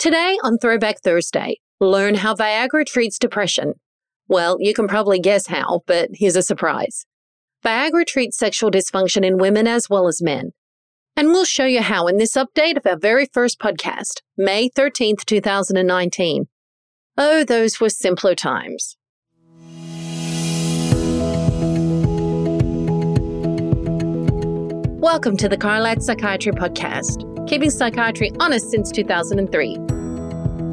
Today on Throwback Thursday, learn how Viagra treats depression. Well, you can probably guess how, but here's a surprise. Viagra treats sexual dysfunction in women as well as men. And we'll show you how in this update of our very first podcast, May 13th, 2019. Oh, those were simpler times. Welcome to the Carlat Psychiatry Podcast, keeping psychiatry honest since 2003.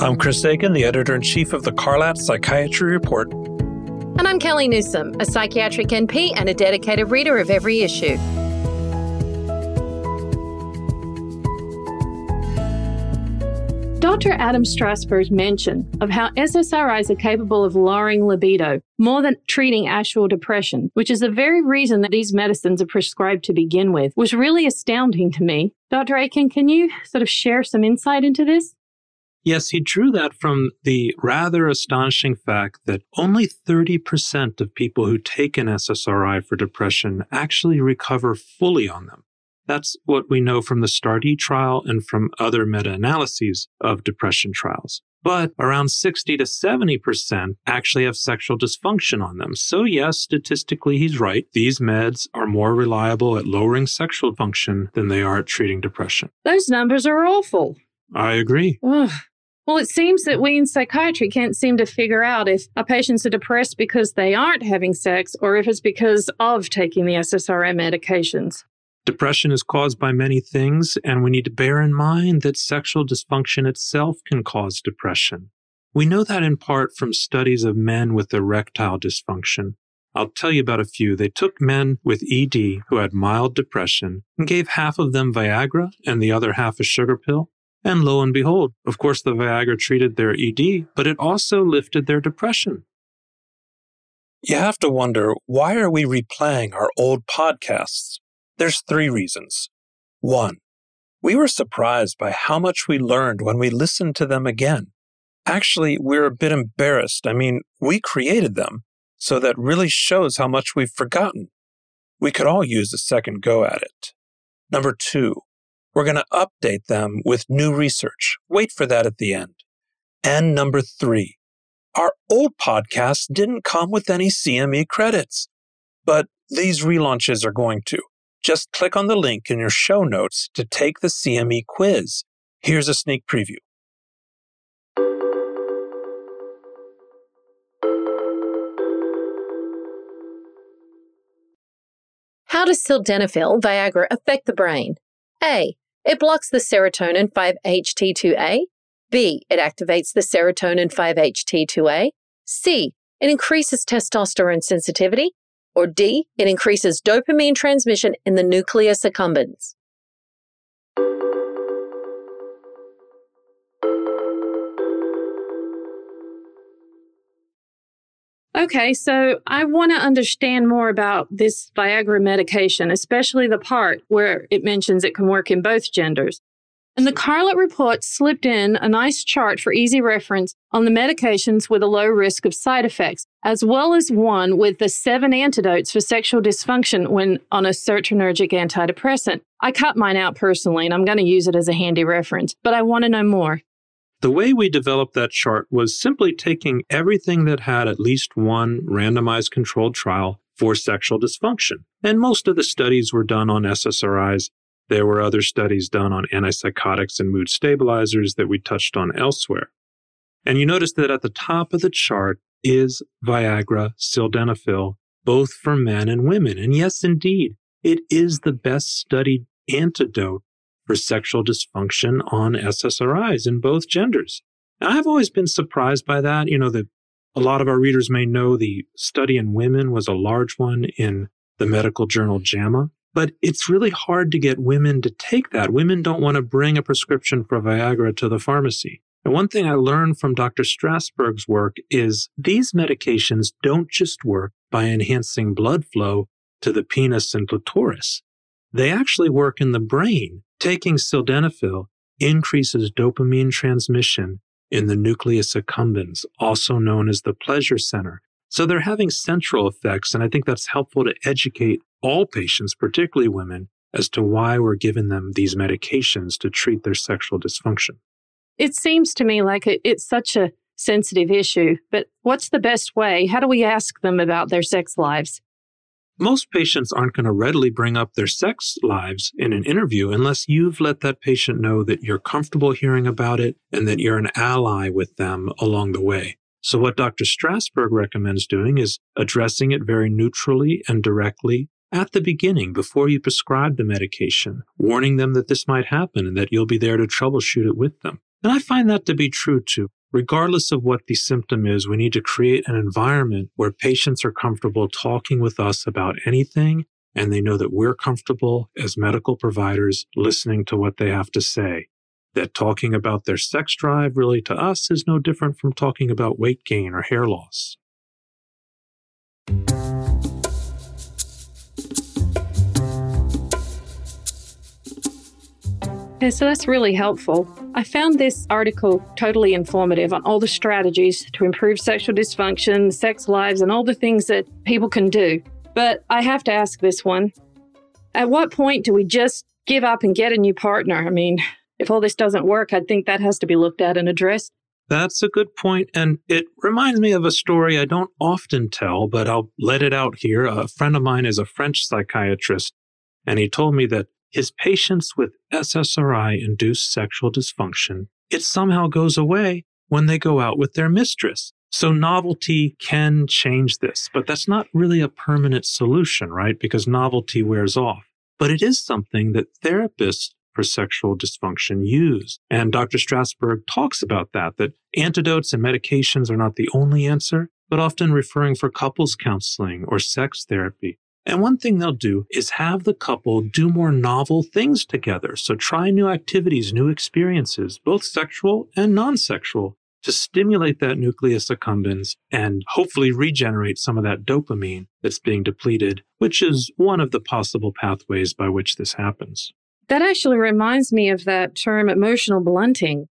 I'm Chris Aiken, the editor in chief of the Carlat Psychiatry Report. And I'm Kellie Newsome, a psychiatric NP and a dedicated reader of every issue. Dr. Adam Strassberg's mention of how SSRIs are capable of lowering libido more than treating actual depression, which is the very reason that these medicines are prescribed to begin with, was really astounding to me. Dr. Aiken, can you sort of share some insight into this? Yes, he drew that from the rather astonishing fact that only 30% of people who take an SSRI for depression actually recover fully on them. That's what we know from the STAR*D trial and from other meta analyses of depression trials. But around 60 to 70% actually have sexual dysfunction on them. So, yes, statistically, he's right. These meds are more reliable at lowering sexual function than they are at treating depression. Those numbers are awful. I agree. Ugh. Well, it seems that we in psychiatry can't seem to figure out if our patients are depressed because they aren't having sex or if it's because of taking the SSRI medications. Depression is caused by many things, and we need to bear in mind that sexual dysfunction itself can cause depression. We know that in part from studies of men with erectile dysfunction. I'll tell you about a few. They took men with ED who had mild depression and gave half of them Viagra and the other half a sugar pill. And lo and behold, of course, the Viagra treated their ED, but it also lifted their depression. You have to wonder why are we replaying our old podcasts? There's three reasons. One, we were surprised by how much we learned when we listened to them again. Actually, we're a bit embarrassed. I mean, we created them, so that really shows how much we've forgotten. We could all use a second go at it. Number two, we're going to update them with new research. Wait for that at the end. And number three, our old podcasts didn't come with any CME credits, but these relaunches are going to. Just click on the link in your show notes to take the CME quiz. Here's a sneak preview. How does sildenafil, Viagra, affect the brain? A. It blocks the serotonin 5-HT2A. B. It activates the serotonin 5-HT2A. C. It increases testosterone sensitivity. Or D, it increases dopamine transmission in the nucleus accumbens. Okay, so I want to understand more about this Viagra medication, especially the part where it mentions it can work in both genders. And the Carlat report slipped in a nice chart for easy reference on the medications with a low risk of side effects, as well as one with the seven antidotes for sexual dysfunction when on a serotonergic antidepressant. I cut mine out personally, and I'm going to use it as a handy reference, but I want to know more. The way we developed that chart was simply taking everything that had at least one randomized controlled trial for sexual dysfunction. And most of the studies were done on SSRIs there were other studies done on antipsychotics and mood stabilizers that we touched on elsewhere. And you notice that at the top of the chart is Viagra, sildenafil, both for men and women. And yes, indeed, it is the best studied antidote for sexual dysfunction on SSRIs in both genders. Now, I've always been surprised by that. You know, that a lot of our readers may know the study in women was a large one in the medical journal JAMA. But it's really hard to get women to take that. Women don't want to bring a prescription for Viagra to the pharmacy. And one thing I learned from Dr. Strassberg's work is these medications don't just work by enhancing blood flow to the penis and clitoris. They actually work in the brain. Taking sildenafil increases dopamine transmission in the nucleus accumbens, also known as the pleasure center. So they're having central effects. And I think that's helpful to educate all patients, particularly women, as to why we're giving them these medications to treat their sexual dysfunction. It seems to me like it, it's such a sensitive issue, but what's the best way? How do we ask them about their sex lives? Most patients aren't going to readily bring up their sex lives in an interview unless you've let that patient know that you're comfortable hearing about it and that you're an ally with them along the way. So, what Dr. Strassberg recommends doing is addressing it very neutrally and directly at the beginning before you prescribe the medication, warning them that this might happen and that you'll be there to troubleshoot it with them. And I find that to be true too. Regardless of what the symptom is, we need to create an environment where patients are comfortable talking with us about anything and they know that we're comfortable as medical providers listening to what they have to say. That talking about their sex drive really to us is no different from talking about weight gain or hair loss. Okay, so that's really helpful. I found this article totally informative on all the strategies to improve sexual dysfunction, sex lives, and all the things that people can do. But I have to ask this one At what point do we just give up and get a new partner? I mean, if all this doesn't work, I think that has to be looked at and addressed. That's a good point, and it reminds me of a story I don't often tell, but I'll let it out here. A friend of mine is a French psychiatrist, and he told me that his patients with SSRI induced sexual dysfunction, it somehow goes away when they go out with their mistress. So novelty can change this, but that's not really a permanent solution, right? Because novelty wears off. But it is something that therapists for sexual dysfunction use. And Dr. Strassberg talks about that, that antidotes and medications are not the only answer, but often referring for couples counseling or sex therapy and one thing they'll do is have the couple do more novel things together. So try new activities, new experiences, both sexual and non sexual, to stimulate that nucleus accumbens and hopefully regenerate some of that dopamine that's being depleted, which is one of the possible pathways by which this happens. That actually reminds me of that term emotional blunting.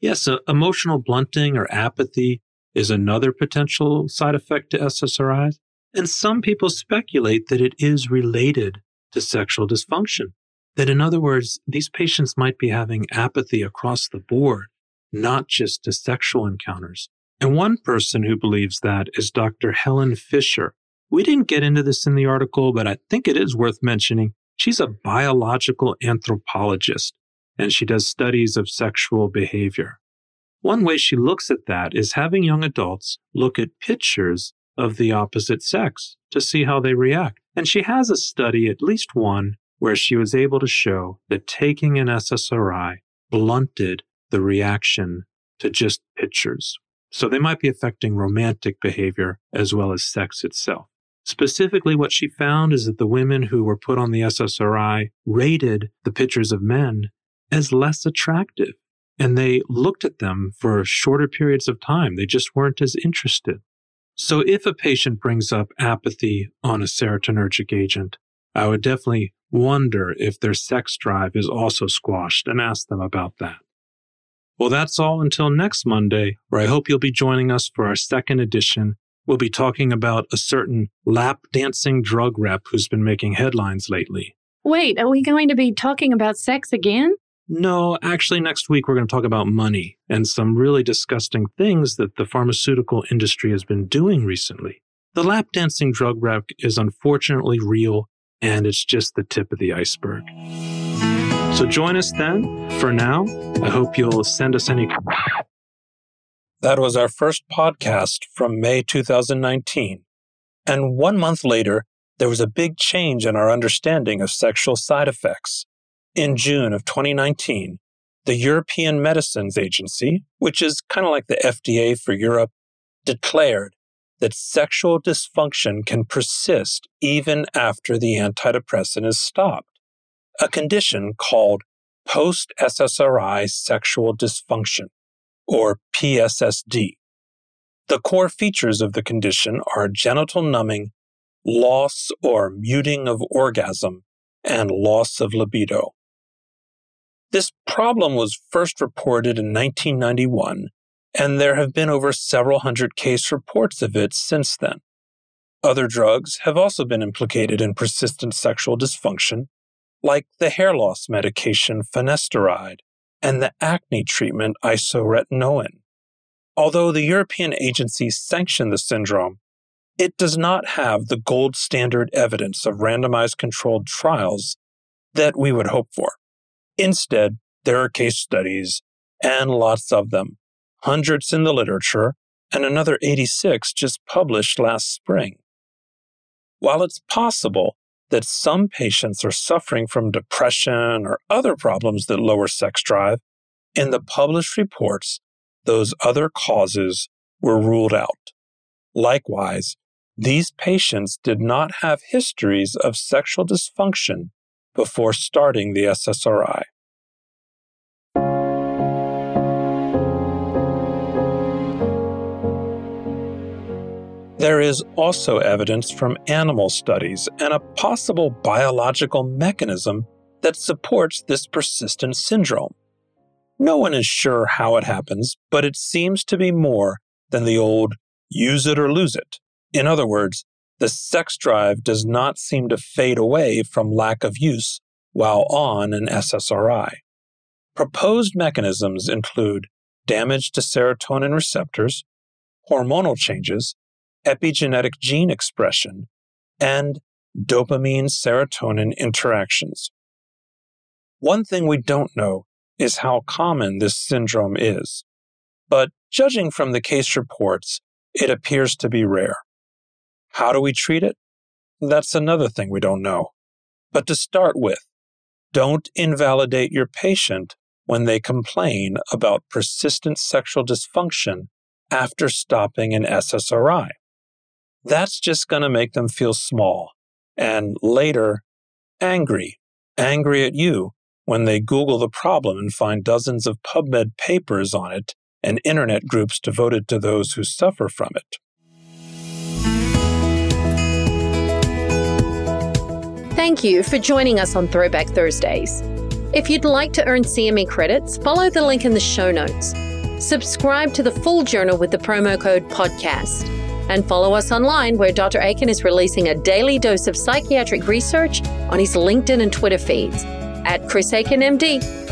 Yes, uh, emotional blunting or apathy is another potential side effect to SSRIs. And some people speculate that it is related to sexual dysfunction. That, in other words, these patients might be having apathy across the board, not just to sexual encounters. And one person who believes that is Dr. Helen Fisher. We didn't get into this in the article, but I think it is worth mentioning. She's a biological anthropologist, and she does studies of sexual behavior. One way she looks at that is having young adults look at pictures of the opposite sex to see how they react. And she has a study, at least one, where she was able to show that taking an SSRI blunted the reaction to just pictures. So they might be affecting romantic behavior as well as sex itself. Specifically, what she found is that the women who were put on the SSRI rated the pictures of men as less attractive. And they looked at them for shorter periods of time. They just weren't as interested. So if a patient brings up apathy on a serotonergic agent, I would definitely wonder if their sex drive is also squashed and ask them about that. Well, that's all until next Monday, where I hope you'll be joining us for our second edition. We'll be talking about a certain lap dancing drug rep who's been making headlines lately. Wait, are we going to be talking about sex again? No, actually, next week we're going to talk about money and some really disgusting things that the pharmaceutical industry has been doing recently. The lap dancing drug rep is unfortunately real, and it's just the tip of the iceberg. So join us then. For now, I hope you'll send us any. That was our first podcast from May 2019. And one month later, there was a big change in our understanding of sexual side effects. In June of 2019, the European Medicines Agency, which is kind of like the FDA for Europe, declared that sexual dysfunction can persist even after the antidepressant is stopped, a condition called post SSRI sexual dysfunction, or PSSD. The core features of the condition are genital numbing, loss or muting of orgasm, and loss of libido. This problem was first reported in 1991, and there have been over several hundred case reports of it since then. Other drugs have also been implicated in persistent sexual dysfunction, like the hair loss medication finasteride and the acne treatment isotretinoin. Although the European agency sanctioned the syndrome, it does not have the gold standard evidence of randomized controlled trials that we would hope for. Instead, there are case studies, and lots of them, hundreds in the literature, and another 86 just published last spring. While it's possible that some patients are suffering from depression or other problems that lower sex drive, in the published reports, those other causes were ruled out. Likewise, these patients did not have histories of sexual dysfunction before starting the SSRI. There is also evidence from animal studies and a possible biological mechanism that supports this persistent syndrome. No one is sure how it happens, but it seems to be more than the old use it or lose it. In other words, the sex drive does not seem to fade away from lack of use while on an SSRI. Proposed mechanisms include damage to serotonin receptors, hormonal changes, epigenetic gene expression, and dopamine serotonin interactions. One thing we don't know is how common this syndrome is, but judging from the case reports, it appears to be rare. How do we treat it? That's another thing we don't know. But to start with, don't invalidate your patient when they complain about persistent sexual dysfunction after stopping an SSRI. That's just going to make them feel small and later angry, angry at you when they Google the problem and find dozens of PubMed papers on it and internet groups devoted to those who suffer from it. Thank you for joining us on Throwback Thursdays. If you'd like to earn CME credits, follow the link in the show notes. Subscribe to the full journal with the promo code PODCAST. And follow us online where Dr. Aiken is releasing a daily dose of psychiatric research on his LinkedIn and Twitter feeds at Chris Aiken MD